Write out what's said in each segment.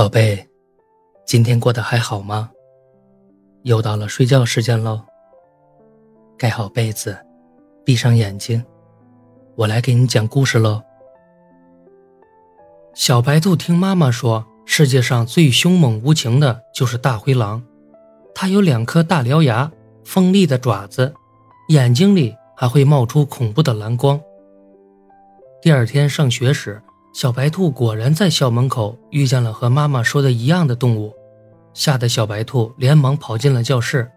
宝贝，今天过得还好吗？又到了睡觉时间喽。盖好被子，闭上眼睛，我来给你讲故事喽。小白兔听妈妈说，世界上最凶猛无情的就是大灰狼，它有两颗大獠牙，锋利的爪子，眼睛里还会冒出恐怖的蓝光。第二天上学时。小白兔果然在校门口遇见了和妈妈说的一样的动物，吓得小白兔连忙跑进了教室。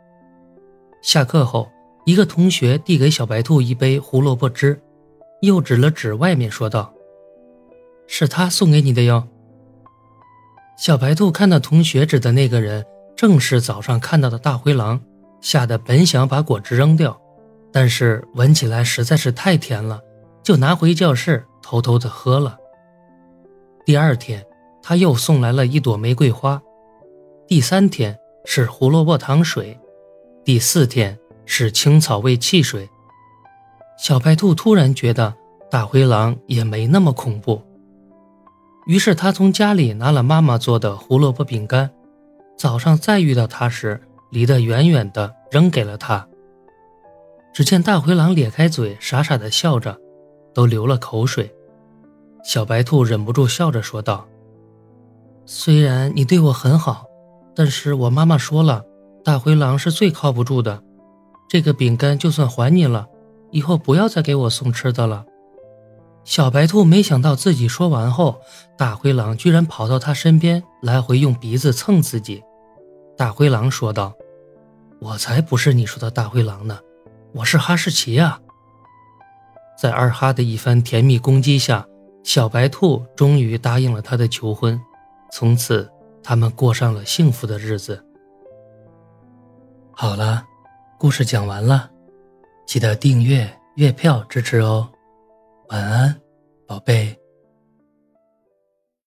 下课后，一个同学递给小白兔一杯胡萝卜汁，又指了指外面说道：“是他送给你的哟。”小白兔看到同学指的那个人正是早上看到的大灰狼，吓得本想把果汁扔掉，但是闻起来实在是太甜了，就拿回教室偷偷的喝了。第二天，他又送来了一朵玫瑰花；第三天是胡萝卜糖水；第四天是青草味汽水。小白兔突然觉得大灰狼也没那么恐怖，于是他从家里拿了妈妈做的胡萝卜饼干，早上再遇到他时，离得远远的扔给了他。只见大灰狼咧开嘴，傻傻的笑着，都流了口水。小白兔忍不住笑着说道：“虽然你对我很好，但是我妈妈说了，大灰狼是最靠不住的。这个饼干就算还你了，以后不要再给我送吃的了。”小白兔没想到自己说完后，大灰狼居然跑到他身边，来回用鼻子蹭自己。大灰狼说道：“我才不是你说的大灰狼呢，我是哈士奇啊！”在二哈的一番甜蜜攻击下。小白兔终于答应了他的求婚，从此他们过上了幸福的日子。好了，故事讲完了，记得订阅月票支持哦。晚安，宝贝。